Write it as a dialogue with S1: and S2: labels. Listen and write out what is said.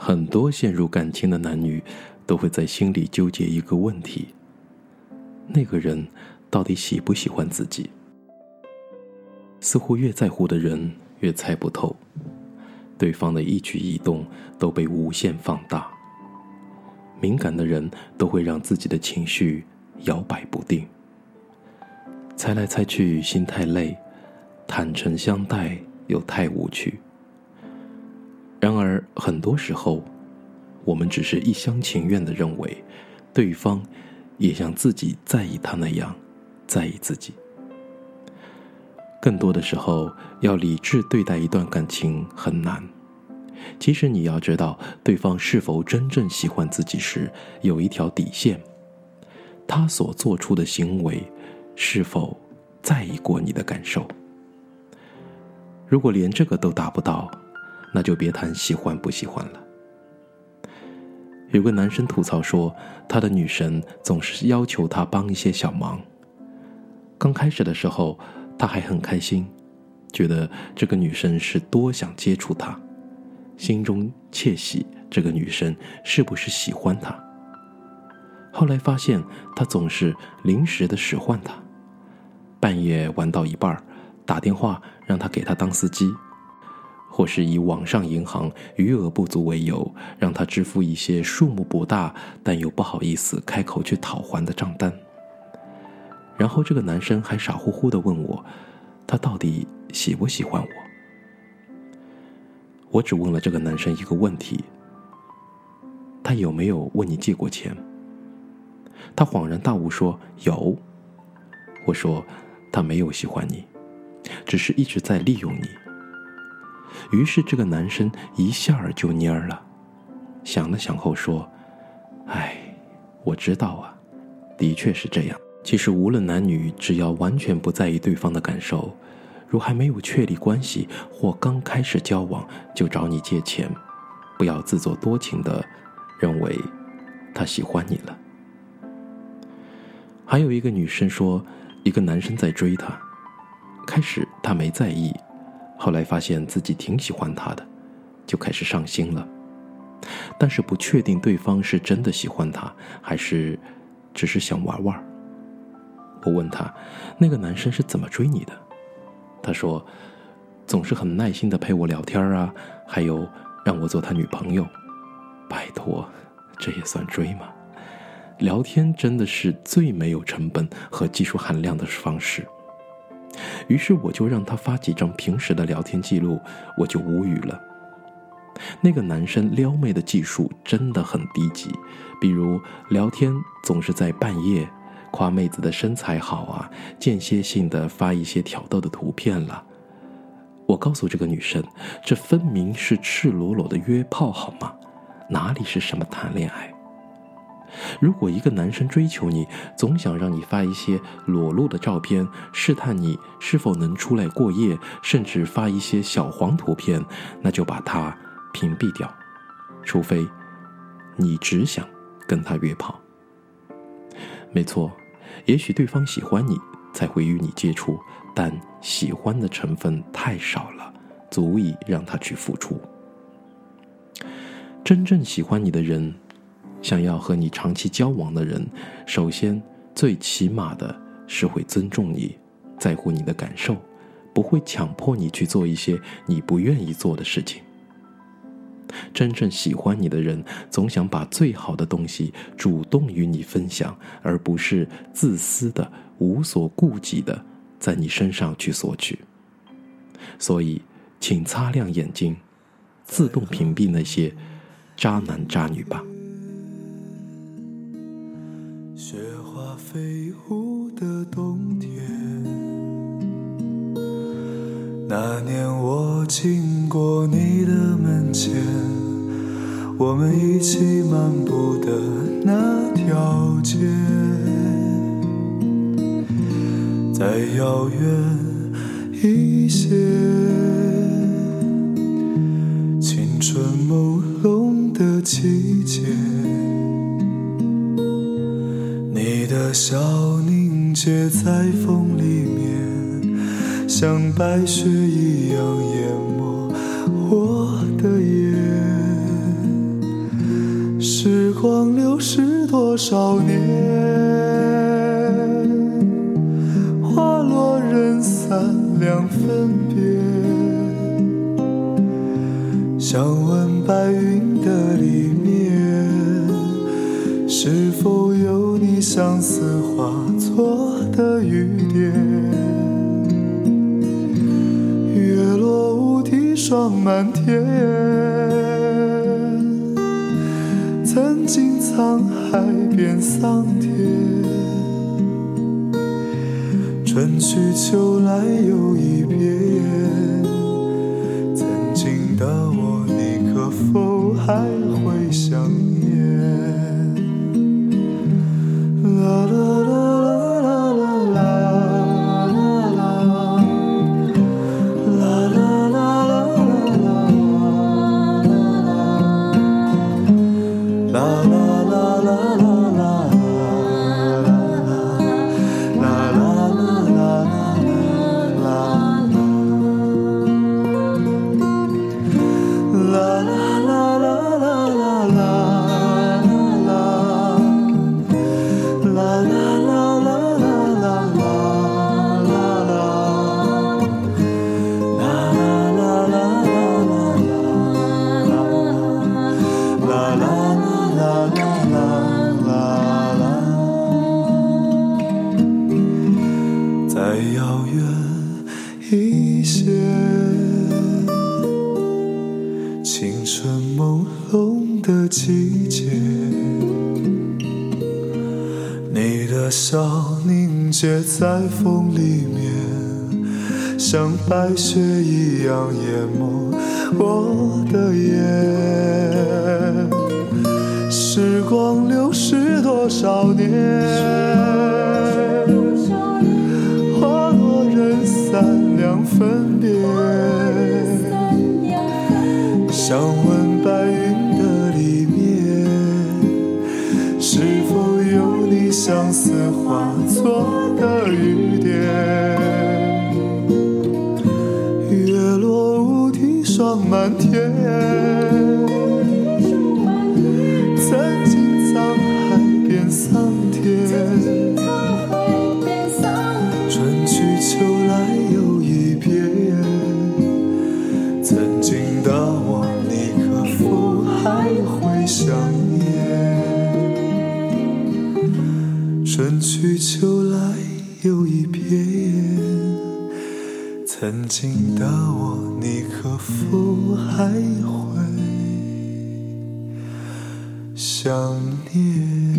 S1: 很多陷入感情的男女都会在心里纠结一个问题：那个人到底喜不喜欢自己？似乎越在乎的人越猜不透，对方的一举一动都被无限放大。敏感的人都会让自己的情绪摇摆不定，猜来猜去心太累，坦诚相待又太无趣。很多时候，我们只是一厢情愿的认为，对方也像自己在意他那样在意自己。更多的时候，要理智对待一段感情很难。其实你要知道，对方是否真正喜欢自己时，有一条底线。他所做出的行为，是否在意过你的感受？如果连这个都达不到，那就别谈喜欢不喜欢了。有个男生吐槽说，他的女神总是要求他帮一些小忙。刚开始的时候，他还很开心，觉得这个女生是多想接触他。心中窃喜，这个女生是不是喜欢他？后来发现，他总是临时的使唤他，半夜玩到一半打电话让他给他当司机，或是以网上银行余额不足为由，让他支付一些数目不大但又不好意思开口去讨还的账单。然后这个男生还傻乎乎的问我，他到底喜不喜欢我？我只问了这个男生一个问题：他有没有问你借过钱？他恍然大悟说有。我说他没有喜欢你，只是一直在利用你。于是这个男生一下儿就蔫儿了，想了想后说：“哎，我知道啊，的确是这样。其实无论男女，只要完全不在意对方的感受。”如还没有确立关系或刚开始交往就找你借钱，不要自作多情的认为他喜欢你了。还有一个女生说，一个男生在追她，开始她没在意，后来发现自己挺喜欢他的，就开始上心了，但是不确定对方是真的喜欢他，还是只是想玩玩。我问他，那个男生是怎么追你的？他说：“总是很耐心的陪我聊天啊，还有让我做他女朋友。拜托，这也算追吗？聊天真的是最没有成本和技术含量的方式。于是我就让他发几张平时的聊天记录，我就无语了。那个男生撩妹的技术真的很低级，比如聊天总是在半夜。”夸妹子的身材好啊，间歇性的发一些挑逗的图片了。我告诉这个女生，这分明是赤裸裸的约炮，好吗？哪里是什么谈恋爱？如果一个男生追求你，总想让你发一些裸露的照片，试探你是否能出来过夜，甚至发一些小黄图片，那就把他屏蔽掉，除非你只想跟他约炮。没错，也许对方喜欢你才会与你接触，但喜欢的成分太少了，足以让他去付出。真正喜欢你的人，想要和你长期交往的人，首先最起码的是会尊重你，在乎你的感受，不会强迫你去做一些你不愿意做的事情。真正喜欢你的人，总想把最好的东西主动与你分享，而不是自私的、无所顾忌的在你身上去索取。所以，请擦亮眼睛，自动屏蔽那些渣男渣女吧。飞舞的冬天，那年我经过你的门前。我们一起漫步的那条街，再遥远一些，青春朦胧的季节，的笑凝结在风里面，像白雪一样淹没我的眼。
S2: 时光流逝多少年，花落人散两分别。想相思化作的雨点？月落乌啼霜满天。曾经沧海变桑田，春去秋来又一青春朦胧的季节，你的笑凝结在风里面，像白雪一样淹没我的眼。时光流逝多少年，想问白云的里面，是否有你。相思化作的雨点，月落乌啼霜满天。曾经沧海变桑想念？春去秋来又一遍，曾经的我，你可否还会想念？